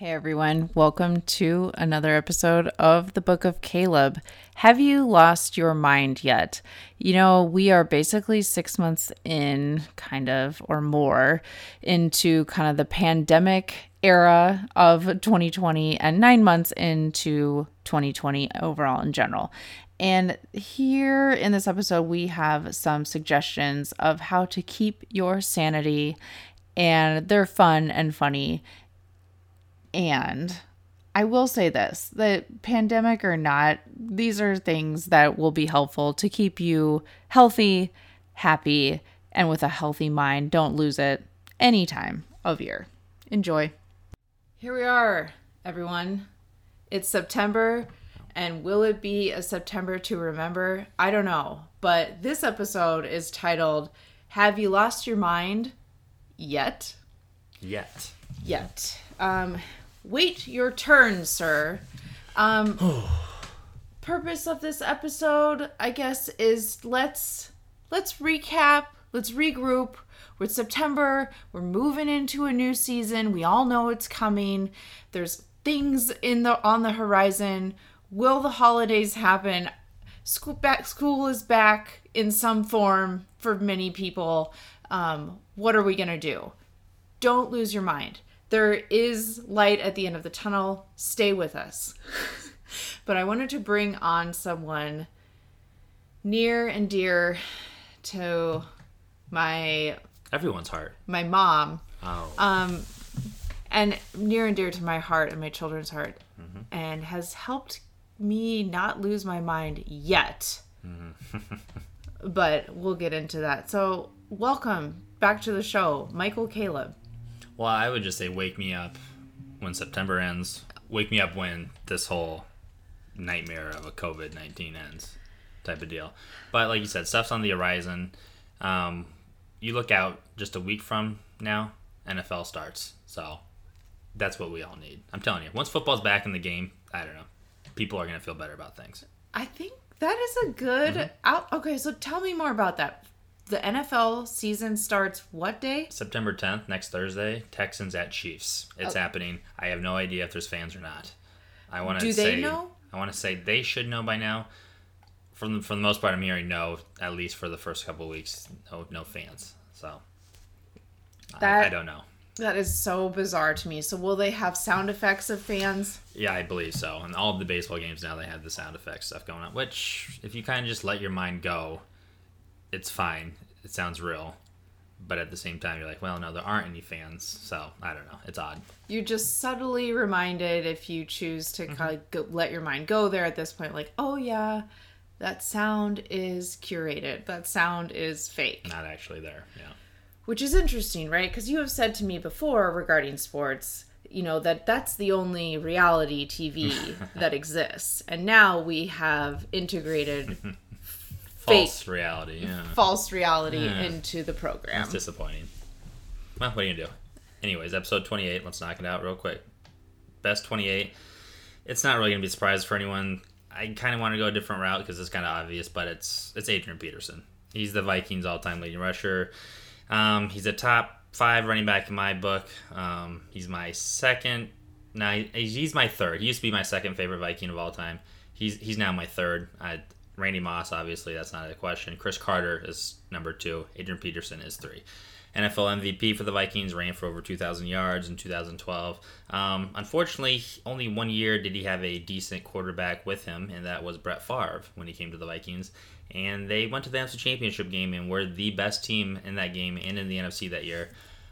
Hey everyone, welcome to another episode of the Book of Caleb. Have you lost your mind yet? You know, we are basically six months in, kind of, or more, into kind of the pandemic era of 2020 and nine months into 2020 overall in general. And here in this episode, we have some suggestions of how to keep your sanity, and they're fun and funny and I will say this the pandemic or not, these are things that will be helpful to keep you healthy, happy, and with a healthy mind. Don't lose it any time of year. Enjoy. Here we are, everyone. It's September, and will it be a September to remember? I don't know. But this episode is titled Have You Lost Your Mind Yet? Yet. Yet. Um, wait your turn, sir. Um, purpose of this episode, I guess, is let's let's recap, let's regroup. We're September. We're moving into a new season. We all know it's coming. There's things in the on the horizon. Will the holidays happen? School back school is back in some form for many people. Um, what are we gonna do? Don't lose your mind there is light at the end of the tunnel. Stay with us. but I wanted to bring on someone near and dear to my everyone's heart. My mom. Oh. Um and near and dear to my heart and my children's heart mm-hmm. and has helped me not lose my mind yet. Mm-hmm. but we'll get into that. So, welcome back to the show, Michael Caleb. Well, I would just say wake me up when September ends. Wake me up when this whole nightmare of a COVID 19 ends, type of deal. But like you said, stuff's on the horizon. Um, you look out just a week from now, NFL starts. So that's what we all need. I'm telling you, once football's back in the game, I don't know, people are going to feel better about things. I think that is a good mm-hmm. out. Okay, so tell me more about that the NFL season starts what day? September 10th, next Thursday. Texans at Chiefs. It's oh. happening. I have no idea if there's fans or not. I want to Do say, they know? I want to say they should know by now. For the, for the most part, I'm hearing no, at least for the first couple weeks. No, no fans. So that, I, I don't know. That is so bizarre to me. So will they have sound effects of fans? Yeah, I believe so. And all of the baseball games now they have the sound effects stuff going on. Which, if you kind of just let your mind go, it's fine. It sounds real. But at the same time, you're like, well, no, there aren't any fans. So I don't know. It's odd. You're just subtly reminded if you choose to mm-hmm. kind of go, let your mind go there at this point, like, oh, yeah, that sound is curated. That sound is fake. Not actually there. Yeah. Which is interesting, right? Because you have said to me before regarding sports, you know that that's the only reality TV that exists, and now we have integrated false reality. Yeah. False reality yeah. into the program. It's disappointing. Well, what are you gonna do? Anyways, episode 28. Let's knock it out real quick. Best 28. It's not really gonna be a surprise for anyone. I kind of want to go a different route because it's kind of obvious, but it's it's Adrian Peterson. He's the Vikings' all-time leading rusher. Um, he's a top five running back in my book. Um, he's my second. Now he's my third. He used to be my second favorite Viking of all time. He's he's now my third. I Randy Moss, obviously, that's not a question. Cris Carter is number two. Adrian Peterson is three. NFL MVP for the Vikings, ran for over 2,000 yards in 2012. Um, unfortunately, only one year did he have a decent quarterback with him, and that was Brett Favre when he came to the Vikings. And they went to the NFC Championship game and were the best team in that game and in the NFC that year.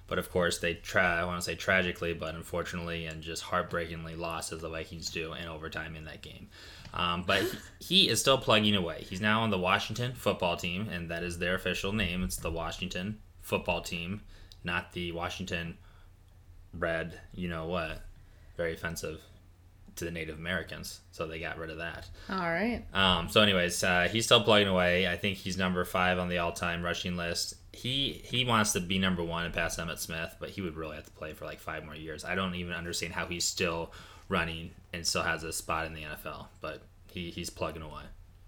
But of course, they try, I want to say tragically, but unfortunately and just heartbreakingly lost as the Vikings do in overtime in that game. Um, but he, he is still plugging away. He's now on the Washington football team, and that is their official name. It's the Washington football team, not the Washington Red, you know what. Very offensive. To the Native Americans, so they got rid of that. All right. Um, so, anyways, uh, he's still plugging away. I think he's number five on the all-time rushing list. He he wants to be number one and pass Emmitt Smith, but he would really have to play for like five more years. I don't even understand how he's still running and still has a spot in the NFL, but he, he's plugging away.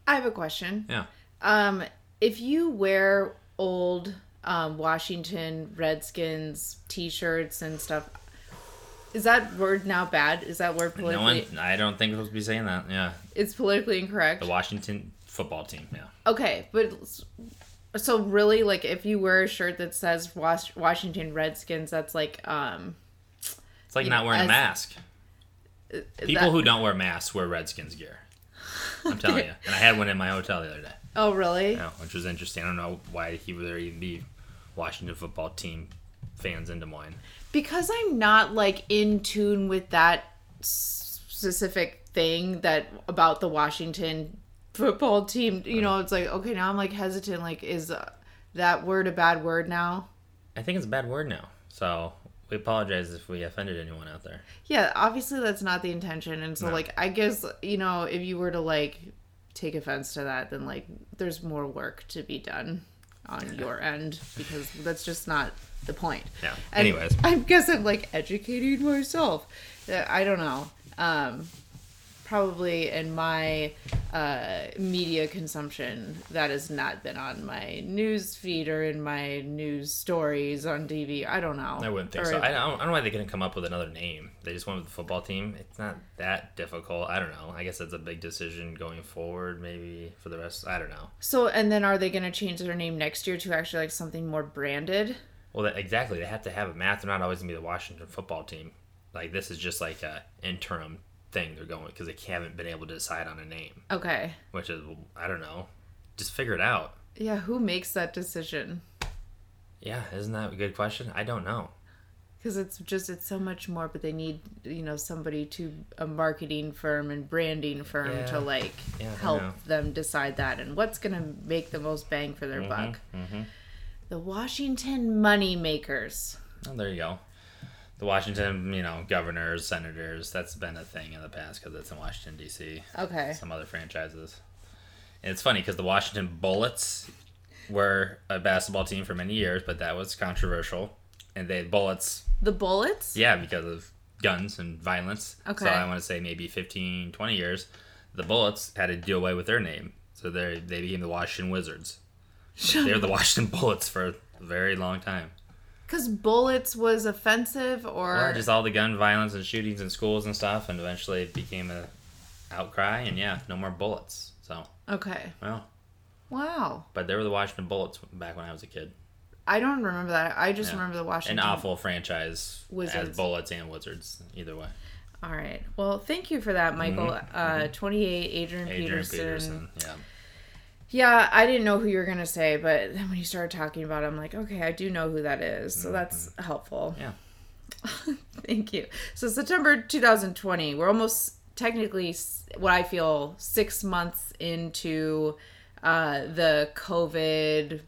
I have a question. Yeah. Um, if you wear old um, Washington Redskins T-shirts and stuff, is that word now bad? Is that word politically? No one, I don't think we're supposed to be saying that. Yeah, It's politically incorrect. the Washington football team. Yeah, Okay, but so really, like, if you wear a shirt that says Was- Washington Redskins, that's like, um, it's like not know, wearing a mask. People that- who don't wear masks wear Redskins gear. I'm telling you, and I had one in my hotel the other day. oh really? Yeah, which was interesting. I don't know why he would there even be Washington football team fans in Des Moines. Because I'm not like in tune with that specific thing that about the Washington football team. You know, it's like okay, now I'm like hesitant. Like, is uh, that word a bad word now? I think it's a bad word now, so we apologize if we offended anyone out there. Yeah, obviously that's not the intention, and so No. like I guess you know if you were to like take offense to that, then like there's more work to be done on your end because that's just not the point. Yeah. And Anyways. I guess I'm like educating myself. Uh, I don't know. Um, probably in my uh, media consumption, that has not been on my news feed or in my news stories on TV. I don't know. I wouldn't think Or- so. I don't, I don't know why they couldn't come up with another name. They just went with the football team. It's not that difficult. I don't know. I guess that's a big decision going forward, maybe for the rest. I don't know. So, and then are they going to change their name next year to actually like something more branded? Well, that, exactly. They have to have a math. They're not always gonna be the Washington football team. Like this is just like a interim thing they're going because they haven't been able to decide on a name, Okay. which is I don't know. Just figure it out. Yeah, who makes that decision? Yeah, isn't that a good question? I don't know. Because it's just it's so much more, but they need you know somebody to a marketing firm and branding firm Yeah. to like Yeah, help them decide that and what's gonna make the most bang for their buck. mhm. The Washington money makers. Oh, there you go. The Washington, you know, governors, senators. That's been a thing in the past because it's in Washington D.C. Okay. Some other franchises. And it's funny because the Washington Bullets were a basketball team for many years, but that was controversial. And they had bullets The bullets. Yeah, because of guns and violence. Okay. So I want to say maybe 15, 20 years, the Bullets had to do away with their name. So they they became the Washington Wizards. They were the Washington Bullets for a very long time. Because bullets was offensive or Or just all the gun violence and shootings in schools and stuff, and eventually it became a outcry. And yeah, no more bullets. So okay. well, Wow. but they were the Washington Bullets back when I was a kid. I don't remember that. I just Yeah. remember the Washington An awful franchise Wizards. as Bullets and Wizards, either way. All right. Well, thank you for that, Michael. Uh, 28, Adrian, Mm-hmm. Adrian Peterson. Peterson, yeah. Yeah, I didn't know who you were going to say, but then when you started talking about it, I'm like, okay, I do know who that is. So that's helpful. Yeah. Thank you. So September 2020, we're almost technically what I feel six months into uh, the COVID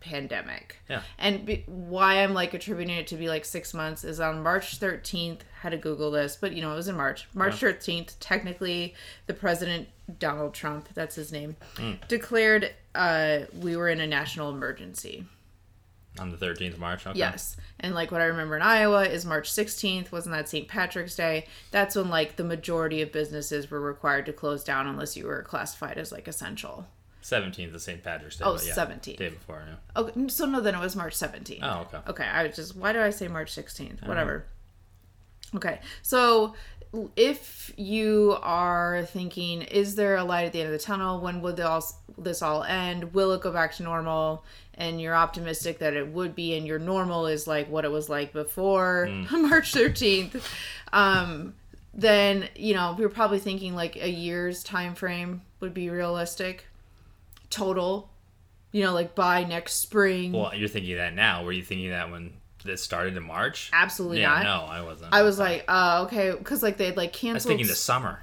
pandemic. Yeah. And be, why I'm like attributing it to be like six months is on March 13th. Had to Google this, but you know it was in March. March 13th, technically, the president Donald Trump, that's his name, declared uh, we were in a national emergency. On the 13th of March. Okay. Yes. And like what I remember in Iowa is March 16th, wasn't that St. Patrick's Day? That's when like the majority of businesses were required to close down unless you were classified as like essential. 17th of St. Patrick's Day. Oh, yeah, 17th. Day before, yeah. Okay, so no, then it was March 17th. Oh, okay. Okay, I was just why do I say March 16th? Whatever. Okay. So if you are thinking is there a light at the end of the tunnel? When will this all, end? Will it go back to normal? And you're optimistic that it would be and your normal is like what it was like before March 13th. Um then, you know, we are probably thinking like a year's time frame would be realistic total. You know, like by next spring. Well, you're thinking that now. Were you thinking that when this started in March? Absolutely yeah, not. no, I wasn't. I was like, uh, okay, because like they had like canceled. I was thinking the summer.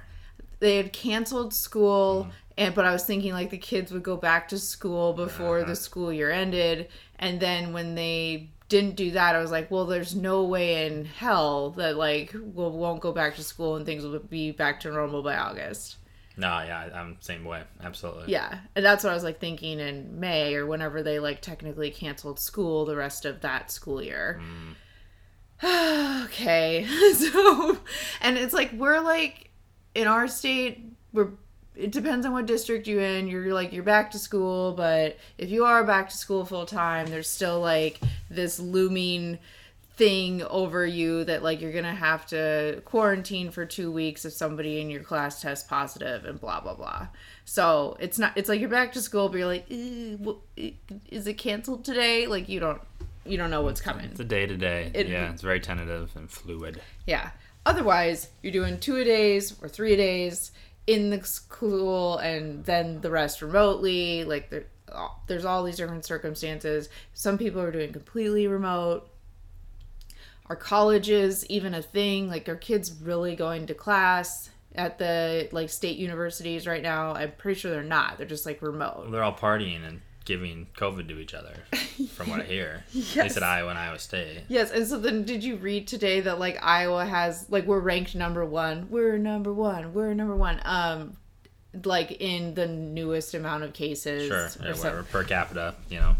They had canceled school, Mm-hmm. and but I was thinking like the kids would go back to school before Uh-huh. the school year ended, and then when they didn't do that, I was like, well, there's no way in hell that like we we'll, won't go back to school and things will be back to normal by August. No, yeah, I'm same way. Absolutely. Yeah, and that's what I was like thinking in May or whenever they like technically canceled school the rest of that school year. Mm. okay, so and it's like we're like in our state we're it depends on what district you're in you're like you're back to school but if you are back to school full time there's still like this looming thing over you that like you're gonna have to quarantine for two weeks if somebody in your class tests positive and blah blah blah. So it's not it's like you're back to school but you're like is it canceled today? Like you don't you don't know what's coming. It's a day to day. Yeah it's very tentative and fluid. Yeah. Otherwise you're doing two a days or three a days in the school and then the rest remotely. Like there, there's all these different circumstances. Some people are doing completely remote are colleges even a thing. Like are kids really going to class at the like state universities right now. I'm pretty sure they're not. They're just like remote. They're all partying and giving covid to each other from what i hear. Yes. at least at iowa and iowa state. Yes and so then did you read today that like iowa has like we're ranked number one? We're number one. We're number one. Um like in the newest amount of cases sure yeah, whatever per capita you know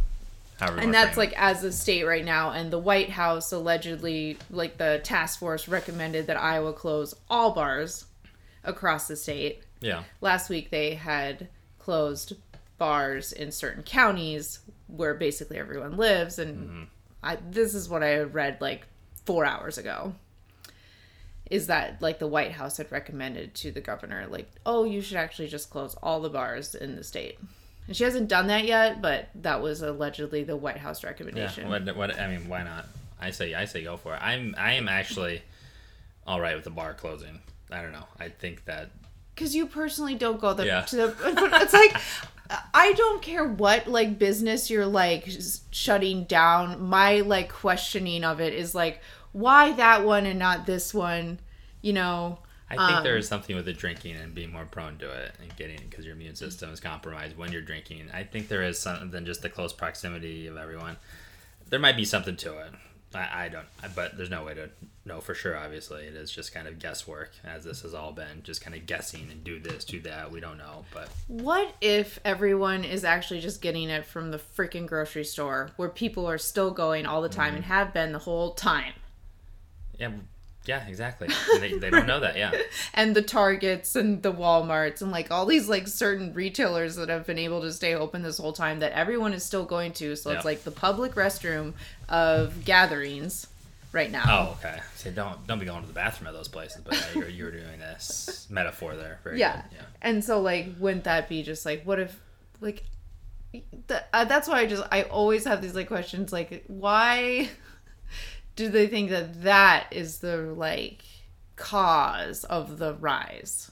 and that's like as a state right now and the white house allegedly like the task force recommended that iowa close all bars across the state. Yeah. Last week they had closed bars in certain counties where basically everyone lives and mm-hmm. I, this is what i read like four hours ago is that like the white house had recommended to the governor like oh you should actually just close all the bars in the state and she hasn't done that yet, but that was allegedly the White House recommendation. Yeah, what, what I mean, why not? I say I say go for it. I'm I am actually all right with the bar closing. I don't know. I think that because you personally don't go the, yeah. to the. It's like I don't care what like business you're like shutting down. My like questioning of it is like why that one and not this one. You know, I think um, there is something with the drinking and being more prone to it and getting it because your immune system is compromised when you're drinking. I think there is something than just the close proximity of everyone. There might be something to it. I, I don't, but there's no way to know for sure. Obviously, it is just kind of guesswork, as this has all been, just kind of guessing and do this, do that. We don't know, but what if everyone is actually just getting it from the freaking grocery store, where people are still going all the time mm-hmm. and have been the whole time? Yeah, yeah, exactly. They, they don't know that, yeah. and the Targets and the Walmarts and like all these like certain retailers that have been able to stay open this whole time that everyone is still going to. So yeah. it's like the public restroom of gatherings right now. Oh, okay. So don't don't be going to the bathroom at those places, but yeah, you're you're doing this metaphor there. Very yeah. Good. Yeah. And so like, wouldn't that be just like, what if, like, the, uh, that's why I just I always have these like questions like why do they think that that is the like cause of the rise?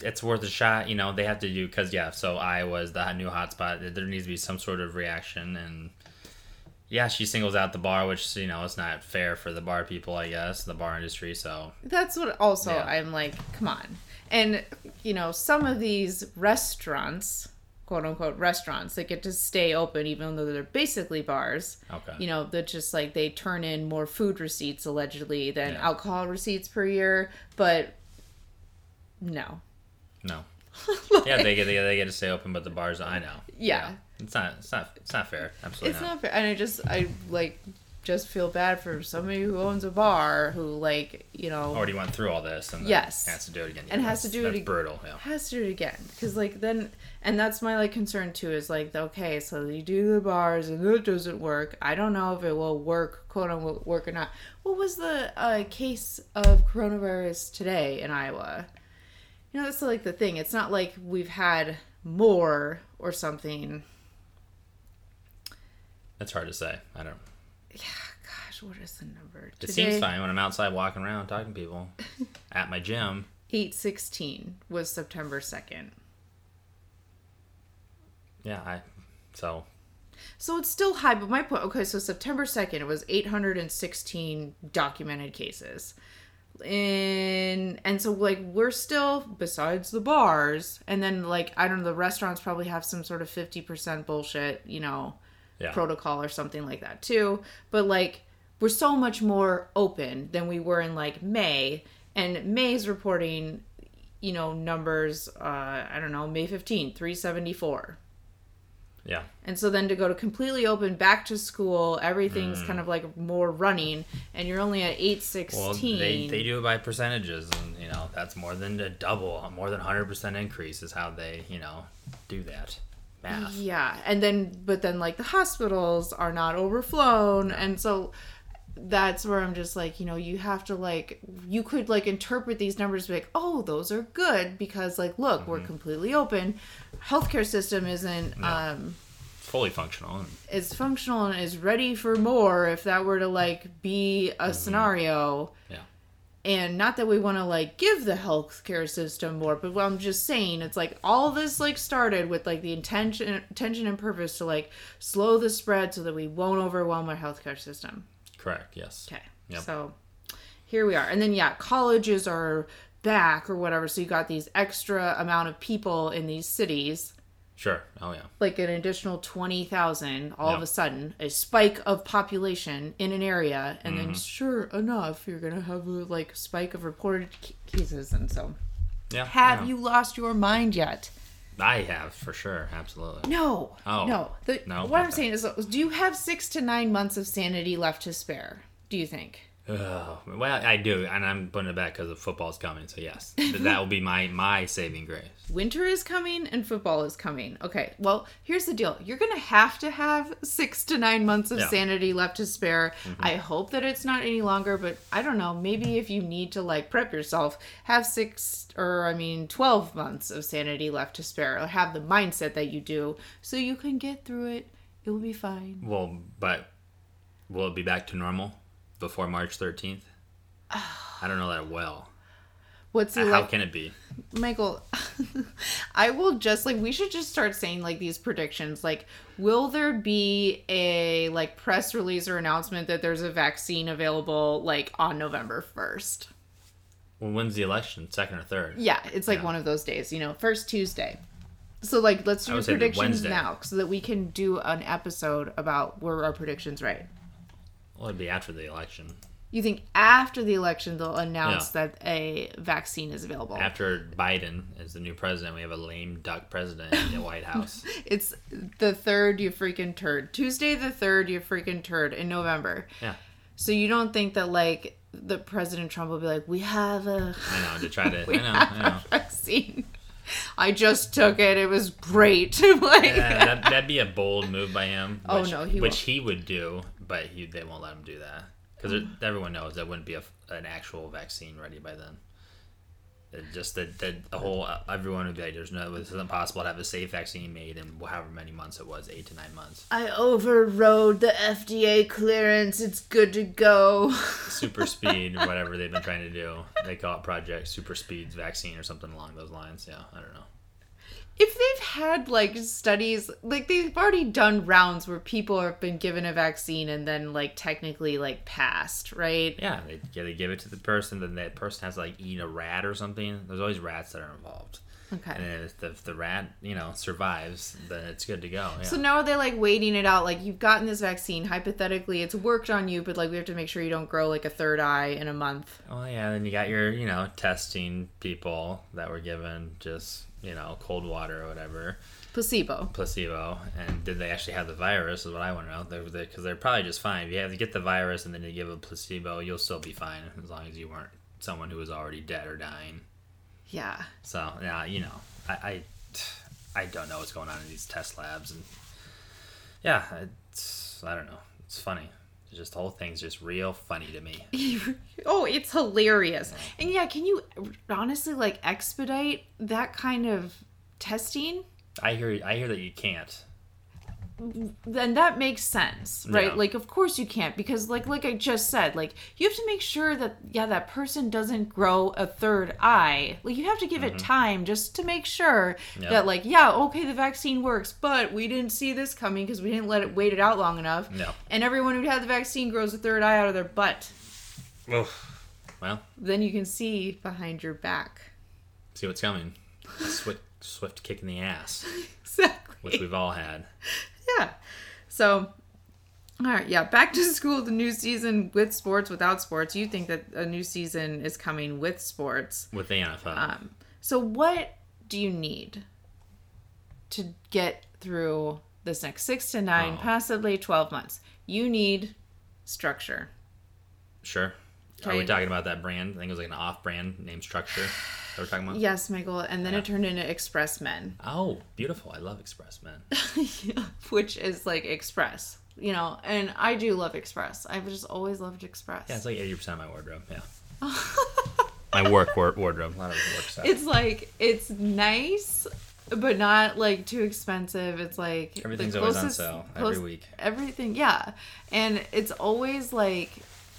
It's worth a shot. You know, they have to do because yeah. So Iowa's the new hotspot. There needs to be some sort of reaction, and yeah, she singles out the bar, which you know it's not fair for the bar people, I guess, the bar industry. So that's what. Also, yeah. I'm like, come on, and you know, some of these restaurants quote unquote restaurants that get to stay open even though they're basically bars. Okay. You know, that just like they turn in more food receipts allegedly than yeah. alcohol receipts per year, but no. No. like, yeah, they get they, they get to stay open, but the bars I know. Yeah. yeah. It's not it's not it's not fair. Absolutely. It's not. not fair. And I just I like just feel bad for somebody who owns a bar who like you know already went through all this and yes. has to do it again. And has to do it again brutal yeah. has to do it again. Because like then and that's my like concern too is like okay so you do the bars and it doesn't work. I don't know if it will work quote unquote work or not. What was the uh, case of coronavirus today in iowa? You know that's like the thing. It's not like we've had more or something. That's hard to say. I don't yeah, gosh, what is the number? Today, it seems fine when I'm outside walking around talking to people at my gym. 816 was September 2nd. Yeah, I so so it's still high, but my point okay, so September 2nd it was 816 documented cases. In and so like we're still besides the bars and then like I don't know the restaurants probably have some sort of 50% bullshit, you know Yeah. protocol or something like that too. But like we're so much more open than we were in like May, and May's reporting, you know, numbers. Uh, I don't know, May 15, 374. Yeah. And so then to go to completely open back to school, everything's Mm. kind of like more running, and you're only at eight Well, they, they do it by percentages, and you know that's more than a double, more than hundred percent increase is how they you know do that math. Yeah, and then but then like the hospitals are not overflown, and so that's where I'm just like, you know, you have to like you could like interpret these numbers like, oh, those are good because like look, Mm-hmm. we're completely open. Healthcare system isn't Yeah. um Fully functional. And, is functional and is ready for more if that were to like be a scenario. Mm-hmm. yeah. And not that we want to like give the healthcare system more but what i'm just saying it's like all this like started with like the intention intention and purpose to like slow the spread so that we won't overwhelm our healthcare system Correct. Yes. okay Yep. so here we are and then yeah colleges are back or whatever so you got these extra amount of people in these cities Sure. Oh yeah. like an additional 20,000 all of a sudden, a spike of population in an area, and Mm-hmm. then sure enough, you're going to have a like spike of reported cases. And so, Yeah. have yeah. you lost your mind yet? I have for sure. Absolutely. No. Oh. No. The, No? What I'm Okay. saying is, do you have six to nine months of sanity left to spare? Do you think? Oh, well, I do, and I'm putting it back because football's coming. So yes, that will be my my saving grace. Winter is coming and football is coming. Okay, well, here's the deal. You're going to have to have six to nine months of Yeah. Mm-hmm. sanity left to spare. I hope that it's not any longer, but I don't know. Maybe if you need to, like, prep yourself, have six or, I mean, 12 months of sanity left to spare. Or have the mindset that you do so you can get through it. It will be fine. Well, but will it be back to normal before March 13th? I don't know that well. What's the, How like, can it be? Michael, I will just like we should just start saying like these predictions. Like, will there be a like press release or announcement that there's a vaccine available like on November first? Well, when's the election? Second or third? Yeah, it's like Yeah. one of those days, you know, first Tuesday. So like let's do would say the predictions now so that we can do an episode about were our predictions right. Well, it'd be after the election. You think after the election they'll announce that a vaccine is available? After Biden is the new president, we have a lame duck president in the White House. It's the third, you freaking turd. Tuesday the third, you freaking turd in November. Yeah, So you don't think that like the President Trump will be like, we have a, I know to try to. we I know. have I know. a vaccine. I just took it. It was great. like, Yeah, that, that'd be a bold move by him. Oh, no, he which won't. he would do, but he, they won't let him do that because mm. everyone knows there wouldn't be a, an actual vaccine ready by then. It just that that the whole uh, everyone would be like, "There's no, this isn't possible to have a safe vaccine made in however many months it was, eight to nine months." I overrode the FDA clearance. It's good to go. Super speed whatever they've been trying to do. They call it Project Super Speeds vaccine or something along those lines. Yeah, I don't know. If they've had like studies, like they've already done rounds where people have been given a vaccine and then like technically like passed, right? Yeah, they, yeah, they give it to the person, then that person has like eaten a rat or something. There's always rats that are involved. Okay. And if the, if the rat, you know, survives, then it's good to go. Yeah. So now are they like waiting it out? Like you've gotten this vaccine, hypothetically, it's worked on you, but like we have to make sure you don't grow like a third eye in a month. oh yeah, then you got your, you know, testing people that were given just, you know, cold water or whatever, Placebo. placebo, and did they actually have the virus? Is what I want to know. Because they're, 'cause they're probably just fine. If you have to get the virus and then you give a placebo, you'll still be fine as long as you weren't someone who was already dead or dying. Yeah. So yeah, you know, I, I I don't know what's going on in these test labs, and yeah, it's I don't know. It's funny. It's just the whole thing's just real funny to me. oh, it's hilarious. And yeah, can you honestly like expedite that kind of testing? I hear I hear that you can't. Then that makes sense right Yeah. like of course you can't because like like i just said like you have to make sure that yeah that person doesn't grow a third eye like you have to give it time just to make sure Mm-hmm. Yep. that like yeah okay the vaccine works but we didn't see this coming because we didn't let it wait it out long enough No. and everyone who had the vaccine grows a third eye out of their butt well Well, then you can see behind your back see what's coming. Swift swift kick in the ass, exactly which we've all had. Yeah so All right, yeah, back to school, the new season with sports, without sports. You think that a new season is coming with sports. with the NFL. Um, so, what do you need to get through this next six to nine, Oh. possibly 12 months? You need structure. sure. Are we talking about that brand? I think it was like an off-brand named Structure. That we're talking about. Yes, Michael. And then it turned into Express Men, Oh, beautiful! I love Express Man. which is like Express, you know, and I do love Express. I've just always loved Express. Yeah, it's like eighty percent of my wardrobe. Yeah. my work ward- wardrobe, a lot of work stuff. it's like it's nice but not like too expensive it's like Everything's always on sale every close- week. everything yeah and it's always like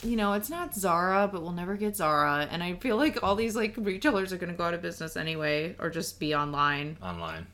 you know it's not zara but we'll never get zara and i feel like all these like retailers are going to go out of business anyway or just be online online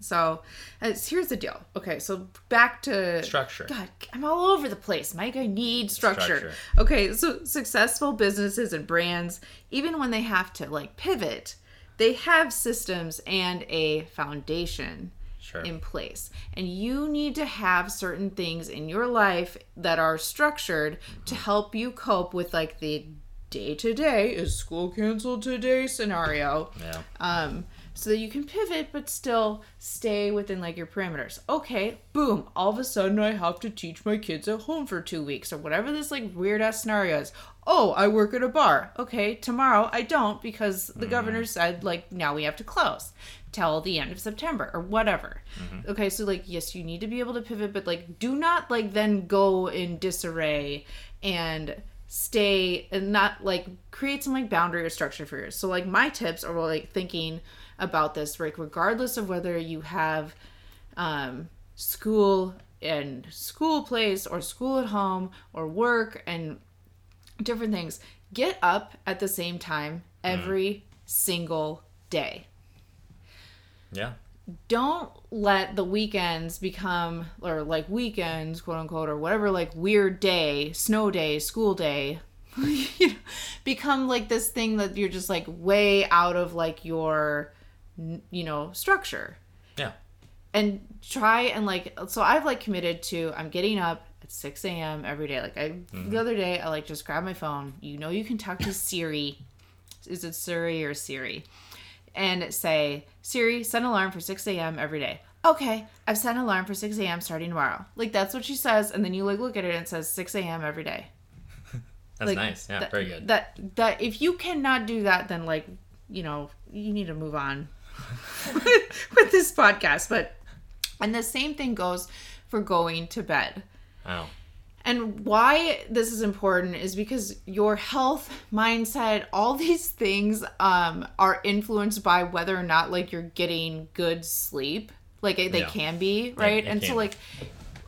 so uh, here's the deal okay so back to structure. God, I'm all over the place, Mike. I need structure. Structure. Okay, so successful businesses and brands, even when they have to like pivot, they have systems and a foundation Sure. in place. And you need to have certain things in your life that are structured to help you cope with like the day to day is school canceled today scenario Yeah. um, so that you can pivot but still stay within like your parameters. Okay, boom, all of a sudden I have to teach my kids at home for two weeks or whatever this like weird ass scenario is. Oh, I work at a bar. Okay, tomorrow I don't because the governor said like now we have to close till the end of September or whatever. Okay, so like yes, you need to be able to pivot, but like do not like then go in disarray and stay and not like create some like boundary or structure for yours. So like my tips are like thinking about this, like regardless of whether you have um school and school place or school at home or work and different things, get up at the same time every single day Yeah. don't let the weekends become or like weekends quote unquote or whatever like weird day snow day school day you know, become like this thing that you're just like way out of like your you know structure. Yeah. and try and like so i've like committed to i'm getting up at 6 a.m every day. Like i the mm-hmm. other day i like just grab my phone. You know you can talk to siri. Is it siri or siri and say siri set an alarm for 6 a.m every day okay i've set an alarm for 6 a.m starting tomorrow like that's what she says and then you like look at it and it says 6 a.m every day That's like nice. Yeah. that, very good. that that if you cannot do that then like you know you need to move on with this podcast but and the same thing goes for going to bed oh. And why this is important is because your health mindset all these things um are influenced by whether or not like you're getting good sleep like they Yeah. can be right they and can so like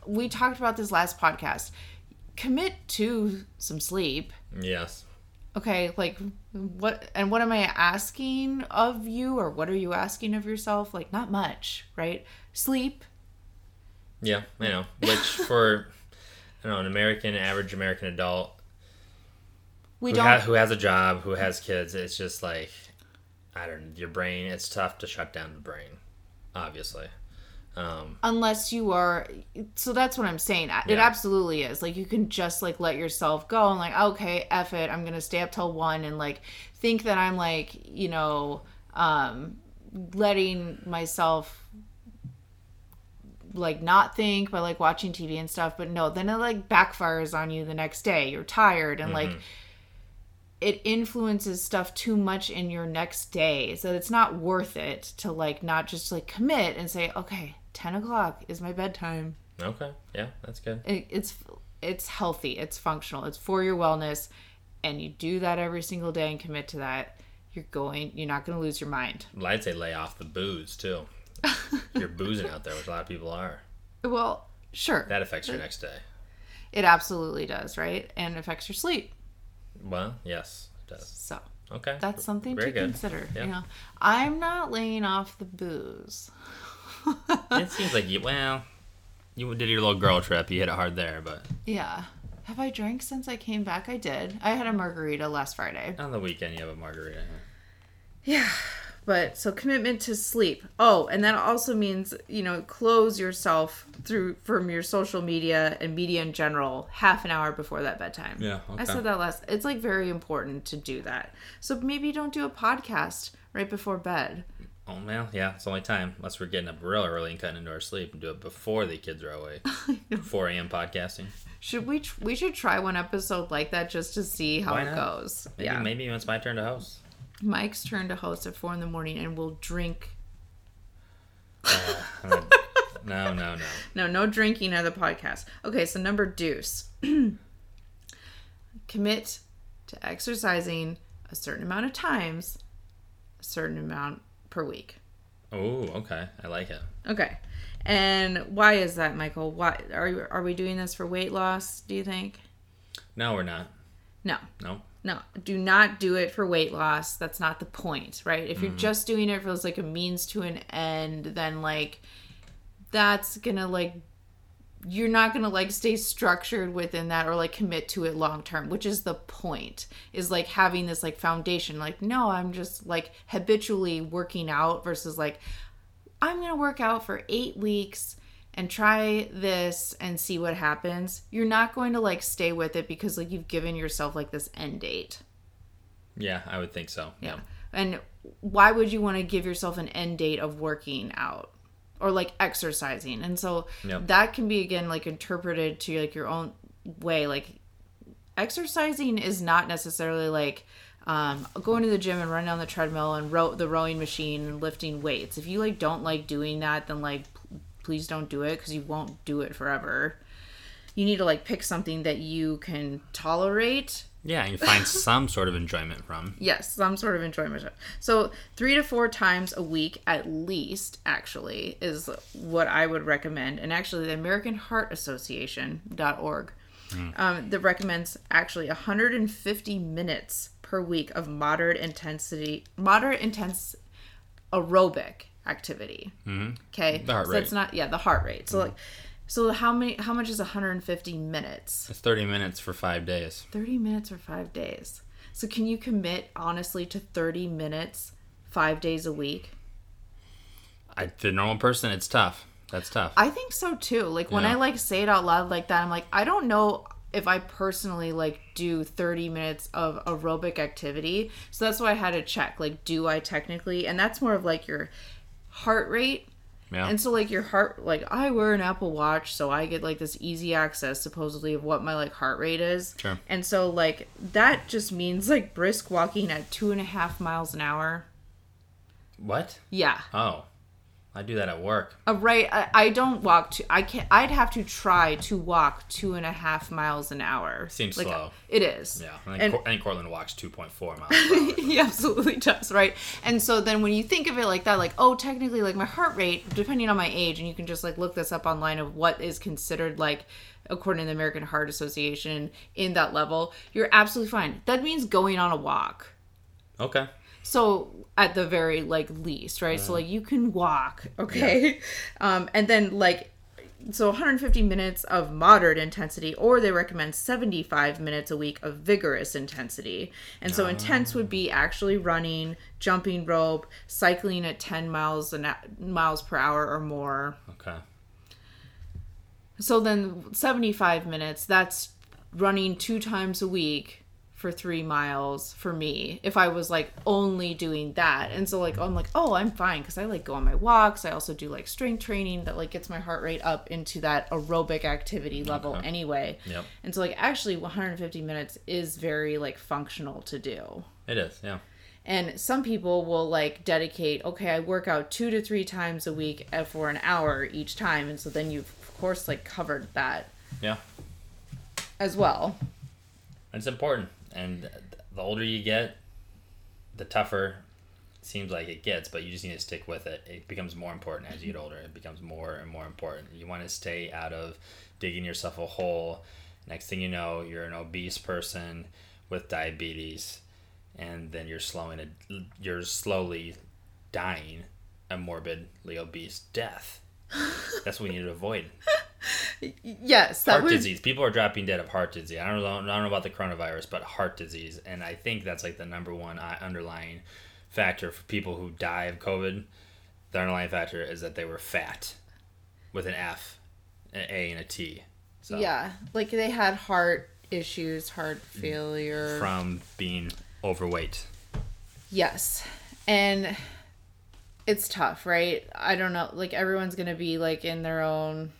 we talked about this last podcast commit to some sleep Yes. okay like what and what am i asking of you or what are you asking of yourself like not much right sleep Yeah. I know. Which for I don't know an American average American adult we who, don't ha- who has a job who has kids, it's just like I don't know your brain. It's tough to shut down the brain. Obviously. Um, unless you are so that's what i'm saying it Yeah. absolutely is like you can just like let yourself go and like okay F it i'm gonna stay up till one and like think that i'm like you know um letting myself like not think by like watching tv and stuff. But no then it like backfires on you the next day. You're tired and like mm-hmm. it influences stuff too much in your next day. So it's not worth it to like not just like commit and say okay 10 o'clock is my bedtime. Okay. Yeah, that's good. it, it's it's healthy. It's functional. It's for your wellness. And you do that every single day and commit to that you're going you're not going to lose your mind. Well, I'd say lay off the booze too. You're boozing out there, which a lot of people are. well sure That affects your next day. it absolutely does right and affects your sleep Well, yes, it does. so Okay. that's something Very to good. consider Yeah. you know i'm not laying off the booze It seems like you. Well, you did your little girl trip. You hit it hard there, but Yeah. Have I drank since I came back? I did. I had a margarita last Friday. on the weekend you have a margarita. Yeah. But so commitment to sleep. Oh, and that also means, you know, close yourself through from your social media and media in general half an hour before that bedtime. Yeah, I said that last. It's like very important to do that. So maybe don't do a podcast right before bed. Oh well, yeah, it's only time unless we're getting up real early and cutting into our sleep and do it before the kids are awake. 4 a.m. podcasting. Should we tr- we should try one episode like that just to see how it goes. Maybe, yeah. maybe when it's my turn to host. Mike's turn to host at 4 in the morning and we'll drink uh, I'm no, no, no. No, no drinking of the podcast. Okay, so number deuce. Commit to exercising a certain amount of times, a certain amount per week. Oh, okay. I like it. Okay. And why is that, Michael? Why are are we doing this for weight loss, do you think? No, we're not. No. No. No, do not do it for weight loss. That's not the point, right? If you're mm-hmm. just doing it for like a means to an end, then like that's gonna like you're not gonna like stay structured within that or like commit to it long term, which is the point. Is like having this like foundation. Like, no, I'm just like habitually working out versus like I'm gonna work out for eight weeks and try this and see what happens. You're not going to like stay with it because like you've given yourself like this end date. Yeah, I would think so. Yeah. And why would you want to give yourself an end date of working out or like exercising? And so Yep. that can be again like interpreted to like your own way. Like exercising is not necessarily like um, going to the gym and running on the treadmill and row the rowing machine and lifting weights. If you like don't like doing that, then like please don't do it because you won't do it forever. You need to like pick something that you can tolerate Yeah, and you find some sort of enjoyment from. Yes, some sort of enjoyment. So three to four times a week at least, actually, is what I would recommend. And actually, the American Heart Association.org um, that recommends actually 150 minutes per week of moderate intensity, moderate intense aerobic activity. Mm-hmm. Okay, The heart so rate. not yeah the heart rate. So mm-hmm. like, so how many? How much is 150 minutes? It's 30 minutes for five days. 30 minutes or five days. So can you commit honestly to 30 minutes five days a week? I, the normal person, it's tough. That's tough. I think so too. Like when Yeah. I like say it out loud like that, I'm like, I don't know if I personally like do 30 minutes of aerobic activity. So that's why I had to check. Like, do I technically? And that's more of like your heart rate. yeah. And so like your heart like I wear an Apple Watch, so I get like this easy access supposedly of what my like heart rate is. Sure. And so like that just means like brisk walking at two and a half miles an hour. what? Yeah. Oh, I do that at work. Uh, right. I, I don't walk to I can't I'd have to try to walk two and a half miles an hour. Seems like, slow. It is. Yeah. I think, And- Cor- I think Cortland walks 2.4 miles he absolutely does, right? And so then when you think of it like that, like, oh, technically, like my heart rate, depending on my age, and you can just like look this up online of what is considered like, according to the American Heart Association, in that level, you're absolutely fine. That means going on a walk. Okay. So at the very like least, right? So like you can walk, okay? Um, and then like so 150 minutes of moderate intensity or they recommend 75 minutes a week of vigorous intensity and so intense would be actually running jumping rope cycling at 10 miles an miles per hour or more Okay. so then 75 minutes that's running two times a week for three miles for me if i was like only doing that and so like i'm like oh i'm fine because i like go on my walks i also do like strength training that like gets my heart rate up into that aerobic activity level Okay. anyway Yep. and so like actually 150 minutes is very like functional to do It is. Yeah. and some people will like dedicate, okay, I work out two to three times a week for an hour each time. And so then you've, of course, like covered that Yeah. as well. It's important. And the older you get, the tougher it seems like it gets, but you just need to stick with it. It becomes more important as you get older. It becomes more and more important. You want to stay out of digging yourself a hole. Next thing you know, you're an obese person with diabetes, and then you're slowing it. You're slowly dying a morbidly obese death. That's what we need to avoid. Yes, that heart disease. People are dropping dead of heart disease. I don't know. I don't know about the coronavirus, but heart disease, and I think that's like the number one uh, underlying factor for people who die of COVID, the underlying factor is that they were fat, with an F, an A, and a T. So Yeah, like they had heart issues, heart failure. from being overweight. Yes. And it's tough, right? I don't know. Like everyone's going to be like in their own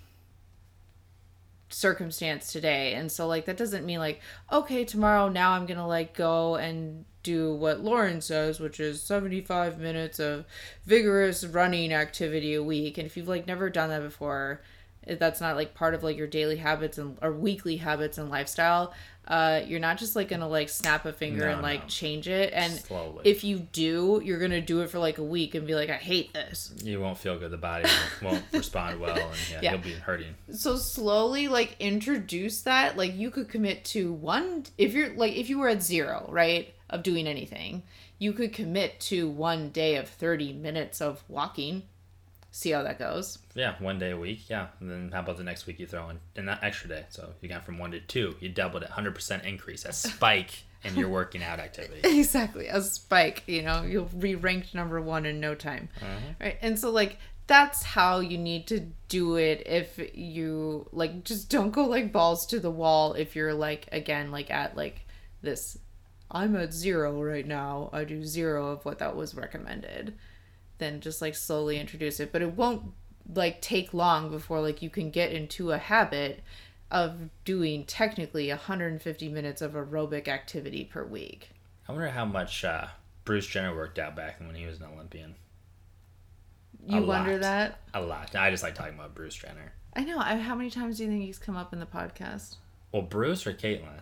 circumstance today. And so like that doesn't mean like okay, tomorrow now I'm to like go and do what Lauren says, which is 75 minutes of vigorous running activity a week. And if you've like never done that before, that's not like part of like your daily habits and or weekly habits and lifestyle, uh, you're not just like gonna like snap a finger No, and like no. change it. And Slowly. if you do, you're gonna do it for like a week and be like, I hate this. You won't feel good. The body won't, won't respond well, and yeah, Yeah. you'll be hurting. So slowly like introduce that. Like you could commit to one if you're like if you were at zero, right, of doing anything, you could commit to one day of 30 minutes of walking. See how that goes. Yeah, one day a week. Yeah, and then how about the next week you throw in an extra day? So you got from one to two. You doubled it, hundred percent increase, a spike in your working out activity. exactly a spike you know you'll be ranked number one in no time mm-hmm. right and so like that's how you need to do it if you like just don't go like balls to the wall if you're like again like at like this i'm at zero right now i do zero of what that was recommended then just like slowly introduce it but it won't like take long before like you can get into a habit of doing technically 150 minutes of aerobic activity per week I wonder how much uh, Bruce Jenner worked out back when he was an Olympian. You A wonder lot. that? A lot. I just like talking about Bruce Jenner. I know. I, how many times do you think he's come up in the podcast? Well, Bruce or Caitlyn?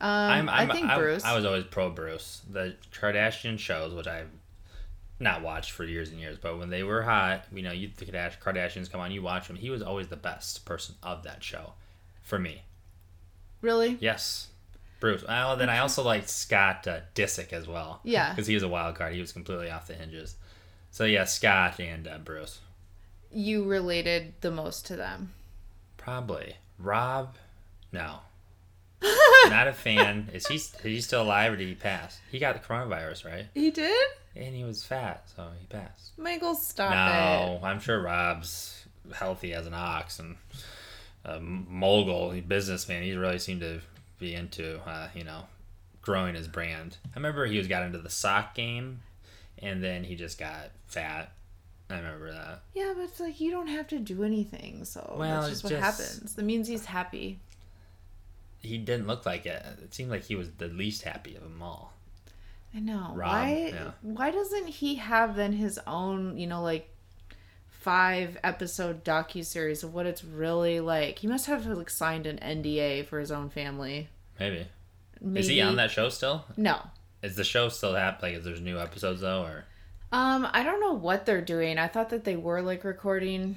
Um, I'm, I'm, I think I, Bruce. I was always pro Bruce. The Kardashian shows, which I've not watched for years and years, but when they were hot, you know, you the Kardashians come on, you watch them. He was always the best person of that show, for me. really? Yes, Bruce. Well, then I also liked Scott uh, Disick as well. Yeah. because he was a wild card. He was completely off the hinges. So yeah, Scott and uh, Bruce. You related the most to them. Probably Rob. No, not a fan. Is he is he still alive or did he pass? He got the coronavirus, right? He did? And he was fat, so he passed. Michael, stop it. No, I'm sure Rob's healthy as an ox and a mogul, a businessman. He really seemed to be into, uh, you know, growing his brand. I remember he was got into the sock game, and then he just got fat. I remember that. Yeah, but it's like you don't have to do anything, so Well, that's just what just- happens. That means he's happy. He didn't look like it. It seemed like he was the least happy of them all. I know. Rob, why yeah. why doesn't he have then his own, you know, like five episode docu series of what it's really like? He must have like signed an NDA for his own family. Maybe. Maybe. Is he on that show still? No. Is the show still happening? Like, is there's new episodes though, or Um, I don't know what they're doing. I thought that they were like recording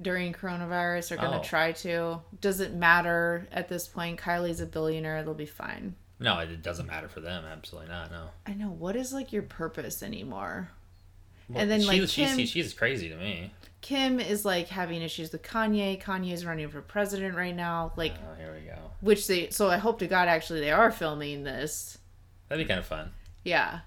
during coronavirus. They're gonna Oh. try to. Doesn't matter at this point. Kylie's a billionaire. They'll be fine. No? It doesn't matter for them. Absolutely not. No. I know. What is like your purpose anymore? Well, And then, she, like, she's, Kim- she's, she's crazy to me. Kim is like having issues with Kanye. Kanye's running for president right now. Like, Oh, here we go. which they. So I hope to God actually they are filming this. That'd be kind of fun. Yeah.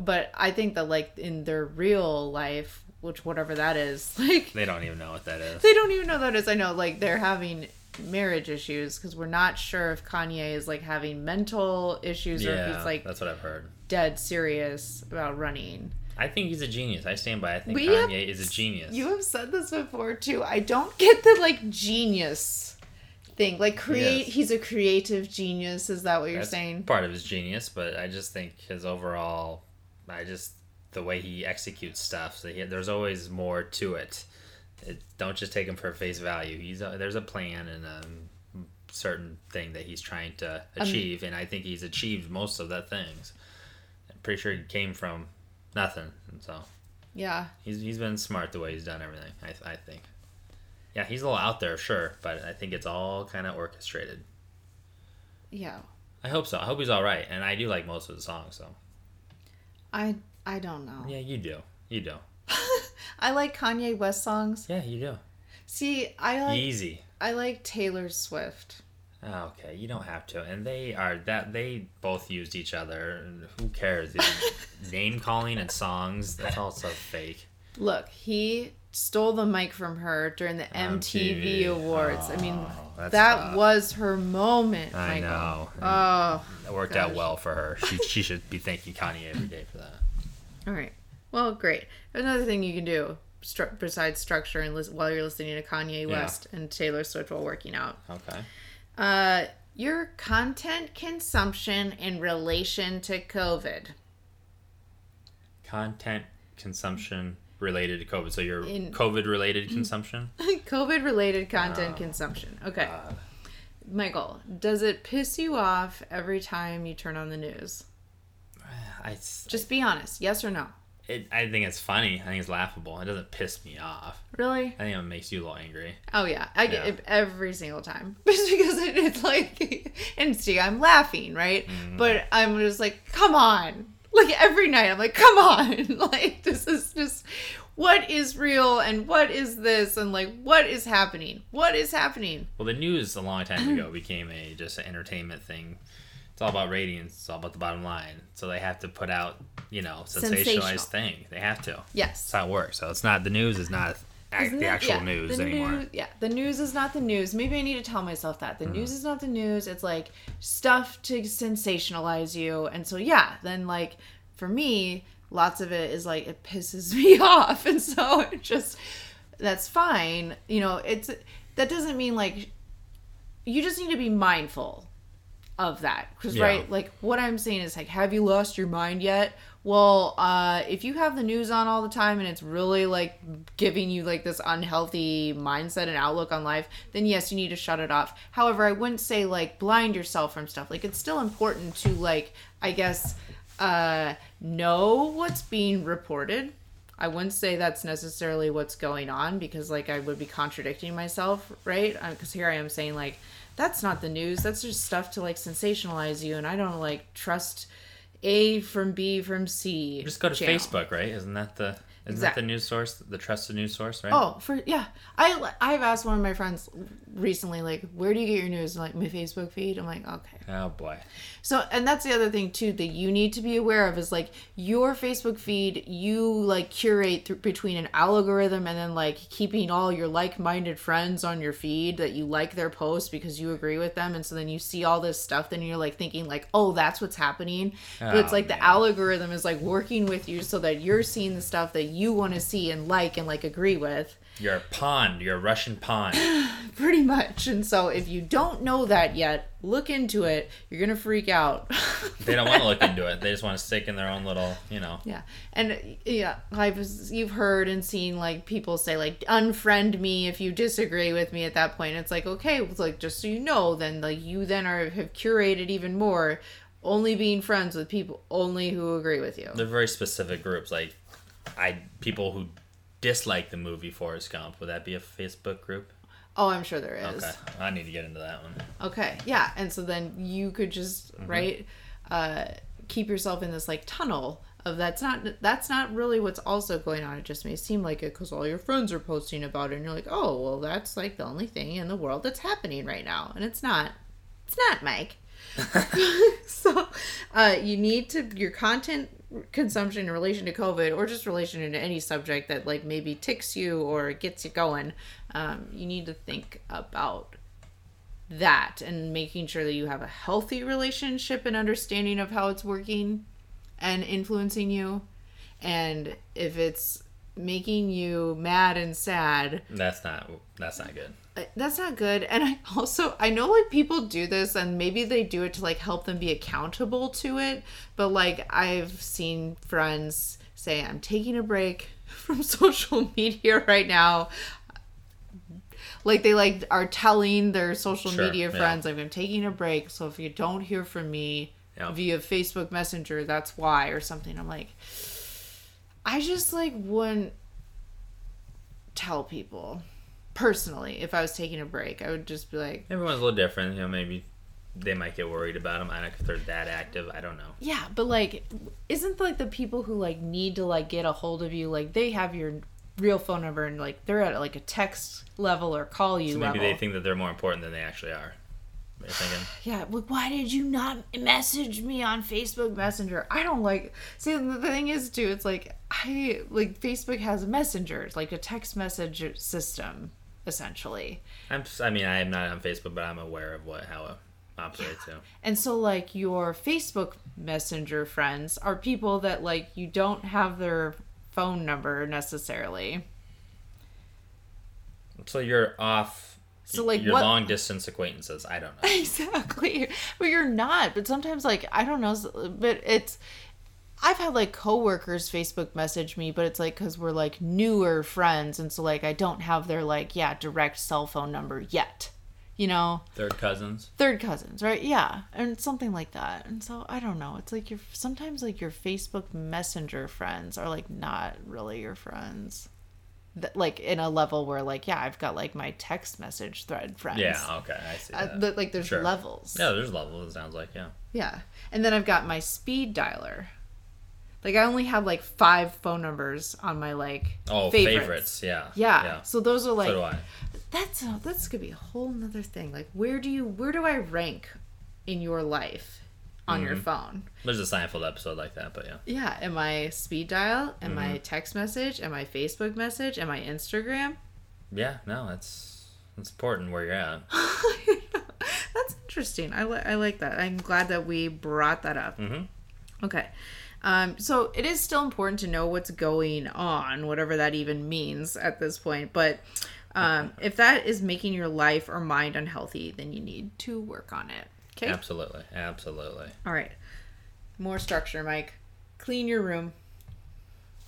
But I think that like in their real life, which whatever that is, like They don't even know what that is. They don't even know that is. I know, like they're having marriage issues because we're not sure if Kanye is like having mental issues or if he's like that's what I've heard. dead serious about running. I think he's a genius. I stand by. I think We Kanye have- is a genius. You have said this before too. I don't get the like genius thing. Like create, Yes. he's a creative genius. Is that what you're That's saying? part of his genius, but I just think his overall, I just the way he executes stuff. So he, there's always more to it. It. Don't just take him for face value. He's a, there's a plan and a certain thing that he's trying to um, achieve, and I think he's achieved most of that things. I'm pretty sure he came from nothing, and so Yeah. he's he's been smart the way he's done everything. I I think. Yeah, he's a little out there, sure, but I think it's all kind of orchestrated. Yeah. I hope so. I hope he's all right, and I do like most of the songs. So I I don't know. yeah, you do, you do. I like Kanye West songs. Yeah, you do. See, I like Yeezy. I like Taylor Swift. Ah, okay, you don't have to. And they are that they both used each other. Who cares? Name calling and songs. That's all so fake. Look, he stole the mic from her during the MTV, MTV. Awards. I mean, Oh, that tough. was her moment. I Michael. know. Oh, It worked out well for her. She she should be thanking Kanye every day for that. all right. Well, great. Another thing you can do stru- besides structure and lis- while you're listening to Kanye West and Taylor Swift while working out, Okay. uh, your content consumption in relation to COVID. Content consumption related to COVID. So your In- COVID related consumption. COVID related content consumption. Okay. Uh, Michael, does it piss you off every time you turn on the news? I Just be honest. Yes or no? It, I think it's funny. I think it's laughable. It doesn't piss me off. Really? I think it makes you a little angry. Oh yeah, I get Yeah. it every single time. Just because it, it's like, and see, I'm laughing, right? Mm-hmm. But I'm just like, come on! Like every night, I'm like, come on! Like this is just what is real and what is this and like what is happening? What is happening? Well, the news a long time ago became a just an entertainment thing. It's all about ratings. It's all about the bottom line. So they have to put out, you know, sensationalized Sensational. thing. They have to. Yes. That's how it works. So it's not the news is not act, the actual Yeah, news the anymore. yeah, the news is not the news. Maybe I need to tell myself that the Mm-hmm. news is not the news. It's like stuff to sensationalize you, and so yeah, then like for me, lots of it is like it pisses me off, and so it just that's fine. You know, it's that doesn't mean like you just need to be mindful of that. Because Yeah. right like what i'm saying is like have you lost your mind yet? Well uh if you have the news on all the time and it's really like giving you like this unhealthy mindset and outlook on life then yes you need to shut it off. However i wouldn't say like blind yourself from stuff. Like it's still important to like i guess uh know what's being reported. I wouldn't say that's necessarily what's going on because like I would be contradicting myself, right? Because here I am saying like that's not the news. That's just stuff to like sensationalize you, and I don't like trust A from B from C. Just go to channel. Facebook, right? Isn't that the isn't Exact- that the news source, the trusted news source, right? Oh, for yeah, I I've asked one of my friends recently like, where do you get your news? And, like my Facebook feed. I'm like, okay. Oh boy. So, and that's the other thing too that you need to be aware of is like your Facebook feed, you like curate th- between an algorithm and then like keeping all your like-minded friends on your feed that you like their posts because you agree with them, and so then you see all this stuff, then you're like thinking like, oh, that's what's happening. but it's Oh, like the algorithm is like working with you so that you're seeing the stuff that you want to see and like and like agree with You're a pond. You're a Russian pond. pretty much. And so if you don't know that yet, look into it. You're gonna freak out. they don't want to look into it. They just want to stick in their own little, you know. Yeah, and yeah, I've you've heard and seen like people say like unfriend me if you disagree with me. At that point, it's like okay, it's like just so you know, then like you then are have curated even more, only being friends with people only who agree with you. They're very specific groups. Like, I people who dislike the movie Forrest Gump. Would that be a Facebook group? Oh, I'm sure there is. Okay, I need to get into that one. Okay, yeah, and so then you could just right uh, keep yourself in this like tunnel of that's not that's not really what's also going on. It just may seem like it because all your friends are posting about it, and you're like, oh, well, that's like the only thing in the world that's happening right now, and it's not. It's not, Mike. so, uh, you need to your content consumption in relation to COVID, or just relation to any subject that like maybe ticks you or gets you going. Um, you need to think about that and making sure that you have a healthy relationship and understanding of how it's working and influencing you. And if it's making you mad and sad, That's not. That's not good. uh, that's not good. And I also I know like people do this and maybe they do it to like help them be accountable to it, but like I've seen friends say I'm taking a break from social media right now. Like they like are telling their social Sure, media yeah. friends like I'm taking a break, so if you don't hear from me Yeah. via Facebook Messenger, that's why or something. I'm like I just like wouldn't tell people personally if I was taking a break. I would just be like, Everyone's a little different. You know, maybe they might get worried about them. I don't know if they're that active. I don't know. yeah, but like, isn't like the people who like need to like get a hold of you like they have your real phone number and like they're at like a text level or call you So maybe level. they think that they're more important than they actually are. Thinking, Yeah, like why did you not message me on Facebook Messenger? I don't like. See, the thing is too, it's like I like Facebook has a messenger, it's like a text message system, essentially. I'm. I mean, I am not on Facebook, but I'm aware of what how it operates. Yeah. And so, like, your Facebook Messenger friends are people that, like, you don't have their phone number necessarily. So you're off. So, like, your what- long distance acquaintances. I don't know. Exactly. But you're not. But sometimes, like, I don't know, but it's. I've had like coworkers Facebook message me, but it's like because we're like newer friends, and so like I don't have their like yeah direct cell phone number yet, you know. Third cousins. third cousins, right? Yeah, and something like that. And so I don't know. It's like your sometimes like your Facebook Messenger friends are like not really your friends. That, like in a level where like yeah, I've got like my text message thread friends. Yeah. Okay. I see Uh, like there's Sure. levels. yeah, there's levels. It sounds like yeah. Yeah. And then I've got my speed dialer. Like I only have like five phone numbers on my like Oh, favorites. Yeah. Yeah. Yeah. So those are like so do I. that's a, that's gonna be a whole nother thing. Like where do you where do I rank in your life on Mm-hmm. your phone? There's a Seinfeld episode like that, but yeah. Yeah, am my speed dial? Am Mm-hmm. I text message? Am my Facebook message? Am my Instagram? Yeah. No, that's that's important where you're at. That's interesting. I, li- I like that. I'm glad that we brought that up. Mm-hmm. Okay. Um, so it is still important to know what's going on, whatever that even means at this point. But um, if that is making your life or mind unhealthy, then you need to work on it. Okay. Absolutely. Absolutely. All right. More structure, Mike. Clean your room.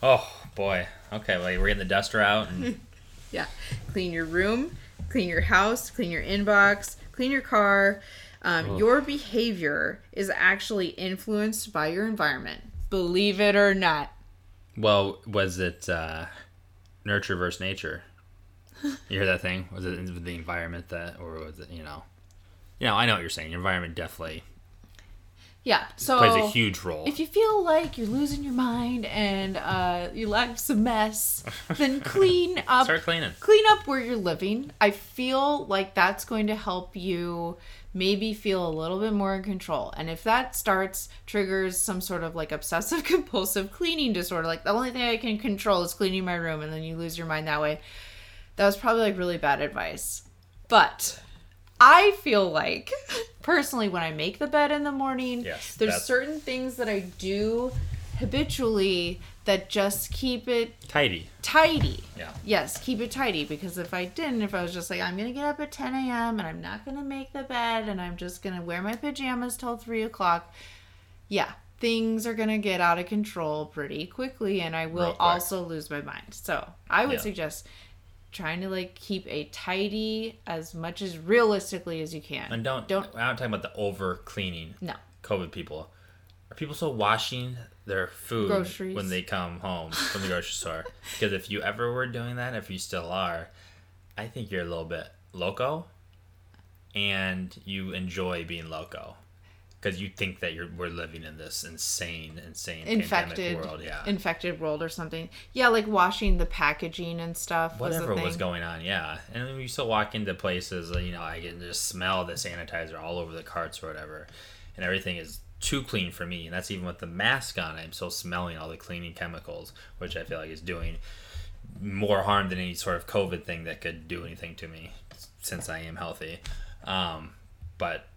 Oh boy. Okay. Well, we're getting the duster out and Yeah. Clean your room, clean your house, clean your inbox, clean your car. Um, your behavior is actually influenced by your environment. Believe it or not. Well, was it uh, nurture versus nature? You hear that thing? Was it the environment that, or was it you know? You know, I know what you're saying. Your environment definitely Yeah. So plays a huge role. if you feel like you're losing your mind and uh, your life's a mess, then clean up. Start cleaning. Clean up where you're living. I feel like that's going to help you maybe feel a little bit more in control. And if that starts triggers some sort of like obsessive compulsive cleaning disorder, like the only thing I can control is cleaning my room, and then you lose your mind that way. That was probably like really bad advice. But I feel like personally when I make the bed in the morning, Yes, there's that's- certain things that I do habitually that just keep it Tidy. tidy. Yeah. Yes, keep it tidy because if I didn't, if I was just like, I'm gonna get up at 10 a.m. and I'm not gonna make the bed and I'm just gonna wear my pajamas till 3 o'clock, yeah, things are gonna get out of control pretty quickly and I will also lose my mind. So I would Yeah. suggest trying to like keep a tidy as much as realistically as you can. And don't don't I'm not talking about the over cleaning. no. COVID people. Are people still washing their food Groceries. when they come home from the grocery store? Because if you ever were doing that, if you still are, I think you're a little bit loco, and you enjoy being loco, because you think that you're we're living in this insane, insane infected world. Yeah, infected world or something. Yeah, like washing the packaging and stuff. whatever was, was going on. Yeah, and then you still walk into places, uh, you know, I can just smell the sanitizer all over the carts or whatever, and everything is too clean for me. And that's even with the mask on. I'm still smelling all the cleaning chemicals, which I feel like is doing more harm than any sort of COVID thing that could do anything to me, since I am healthy. Um, but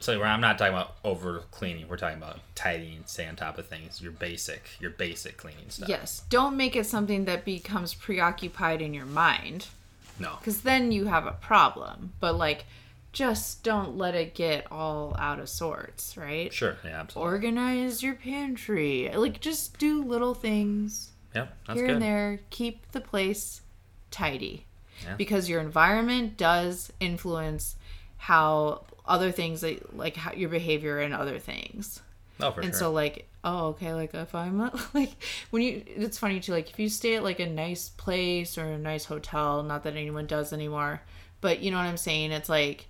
so I'm not talking about over cleaning. We're talking about tidying, stay on top of things. Your basic, your basic cleaning stuff. Yes, don't make it something that becomes preoccupied in your mind No. because then you have a problem. But like, just don't let it get all out of sorts, right? Sure. Yeah. Absolutely. Organize your pantry. Like, just do little things Yeah. That's here good. and there. Keep the place tidy Yeah. because your environment does influence how other things like like how your behavior and other things. Oh, for and sure. so like oh okay like if i'm like when you it's funny too like if you stay at like a nice place or a nice hotel not that anyone does anymore but you know what i'm saying it's like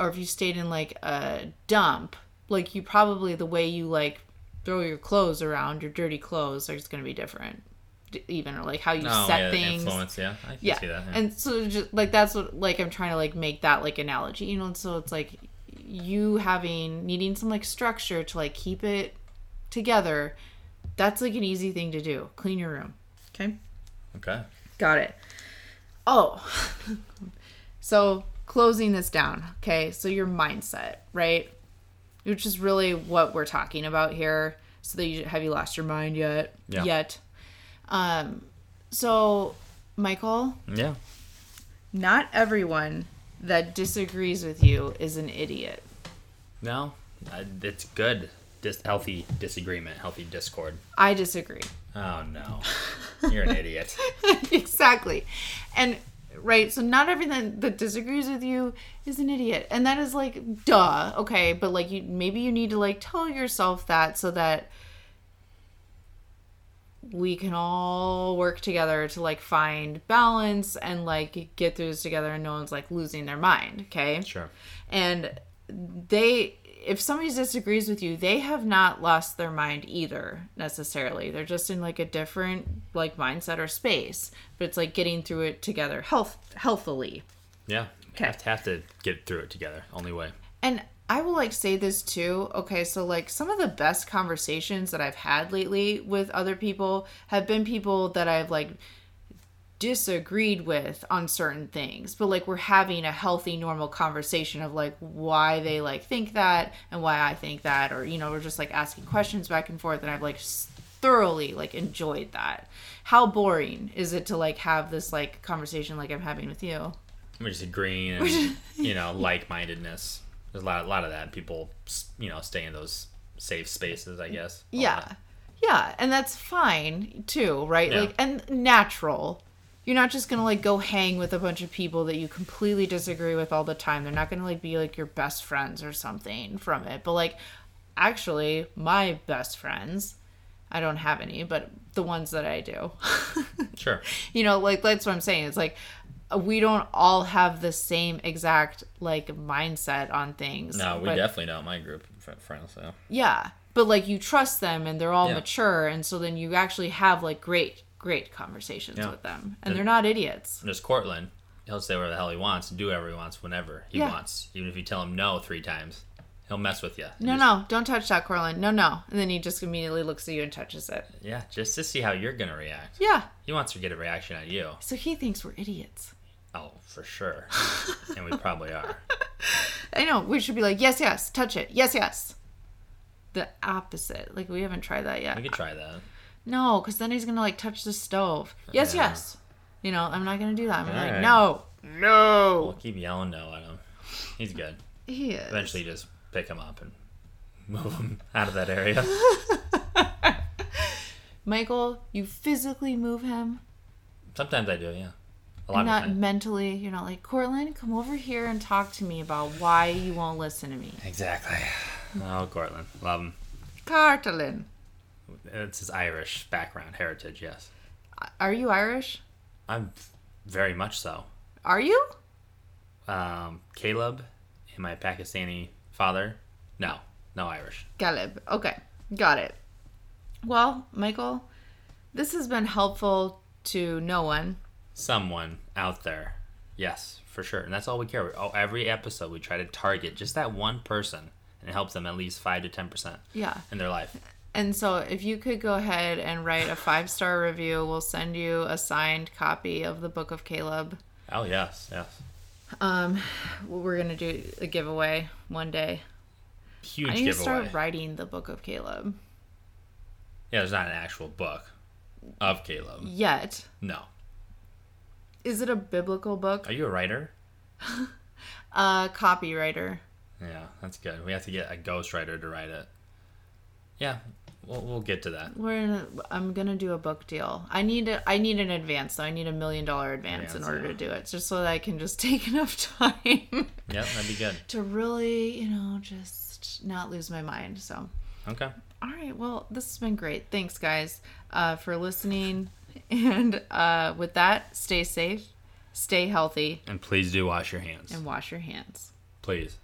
or if you stayed in like a dump like you probably the way you like throw your clothes around your dirty clothes are just going to be different even or like how you Oh, set yeah, things Influence, yeah. I can yeah. see that. yeah. and so just like that's what like i'm trying to like make that like analogy you know and so it's like you having needing some like structure to like keep it together, that's like an easy thing to do. Clean your room. Okay? Okay. Got it. Oh. so, closing this down. Okay? So your mindset, right? Which is really what we're talking about here. So that you have you lost your mind yet? Yeah. Yet. Um so Michael, Yeah. not everyone that disagrees with you is an idiot. No, it's good. Dis- healthy disagreement, healthy discord. I disagree. Oh no, you're an idiot. exactly. And right, so not everything that disagrees with you is an idiot. And that is like duh, okay, but like you maybe you need to like tell yourself that so that we can all work together to like find balance and like get through this together and no one's like losing their mind, okay? Sure. and they if somebody disagrees with you they have not lost their mind either necessarily they're just in like a different like mindset or space but it's like getting through it together health healthily Yeah. Okay. Have to have to get through it together. Only way. and i will like say this too okay so like some of the best conversations that i've had lately with other people have been people that i've like disagreed with on certain things but like we're having a healthy normal conversation of like why they like think that and why i think that or you know we're just like asking questions back and forth and i've like thoroughly like enjoyed that how boring is it to like have this like conversation like i'm having with you We're just agreeing and you know like-mindedness. There's a lot, a lot of that. People, you know, stay in those safe spaces. I guess. Yeah. Yeah, and that's fine too, right? Yeah. Like and natural. You're not just going to like go hang with a bunch of people that you completely disagree with all the time. They're not going to like be like your best friends or something from it. But like actually, my best friends, I don't have any, but the ones that I do. Sure. you know, like that's what I'm saying. It's like we don't all have the same exact like mindset on things. No, we but- definitely don't. My group friends. So. yeah, but like you trust them and they're all Yeah. mature, and so then you actually have like great, great conversations Yeah. with them, and And- they're not idiots. There's Cortland. He'll say whatever the hell he wants, do whatever he wants, whenever he Yeah. wants. Even if you tell him no three times, he'll mess with you. No, no, don't touch that, Corlin. No, no. And then he just immediately looks at you and touches it. Yeah, just to see how you're gonna react. Yeah. He wants to get a reaction on you. So he thinks we're idiots. Oh, for sure. and we probably are. I know. We should be like, yes, yes, touch it. Yes, yes. The opposite. Like we haven't tried that yet. We could try that. No, because then he's gonna like touch the stove. Yes, Yeah. yes. You know, I'm not gonna do that. I'm like, Alright. no, no. We'll keep yelling no at him. He's good. He is. Eventually, just pick him up and move him out of that area. Michael, you physically move him, Sometimes I do, yeah. A lot and of not mentally. You're not like, Cortland, come over here and talk to me about why you won't listen to me. Exactly. Oh, Cortland. Love him. Cortland, It's his Irish background, heritage, yes. are you Irish? I'm very much so. Are you? Um, Caleb and my Pakistani father. No, no Irish. Caleb. Okay, got it. Well, Michael, this has been helpful to no one. Someone out there. Yes, for sure. And that's all we care. Oh, every episode we try to target just that one person and it helps them at least 5 to 10% Yeah. in their life. And so, if you could go ahead and write a five star review, we'll send you a signed copy of the Book of Caleb. Oh, yes, yes. Um, we're gonna do a giveaway one day. Huge I need to start writing the Book of Caleb. Yeah, there's not an actual book of Caleb. Yet, No. Is it a biblical book? Are you a writer? A copywriter. Yeah, that's good. We have to get a ghostwriter to write it. Yeah, we'll, we'll get to that. We're in a, I'm gonna do a book deal. I need a, I need an advance though. I need a million dollar advance in order yeah. to do it, just so that I can just take enough time Yep, that'd be good. to really, you know, just not lose my mind. So. Okay. All right. Well, this has been great. Thanks, guys, uh, for listening. And uh, with that, stay safe, stay healthy, And please do wash your hands. and wash your hands. Please.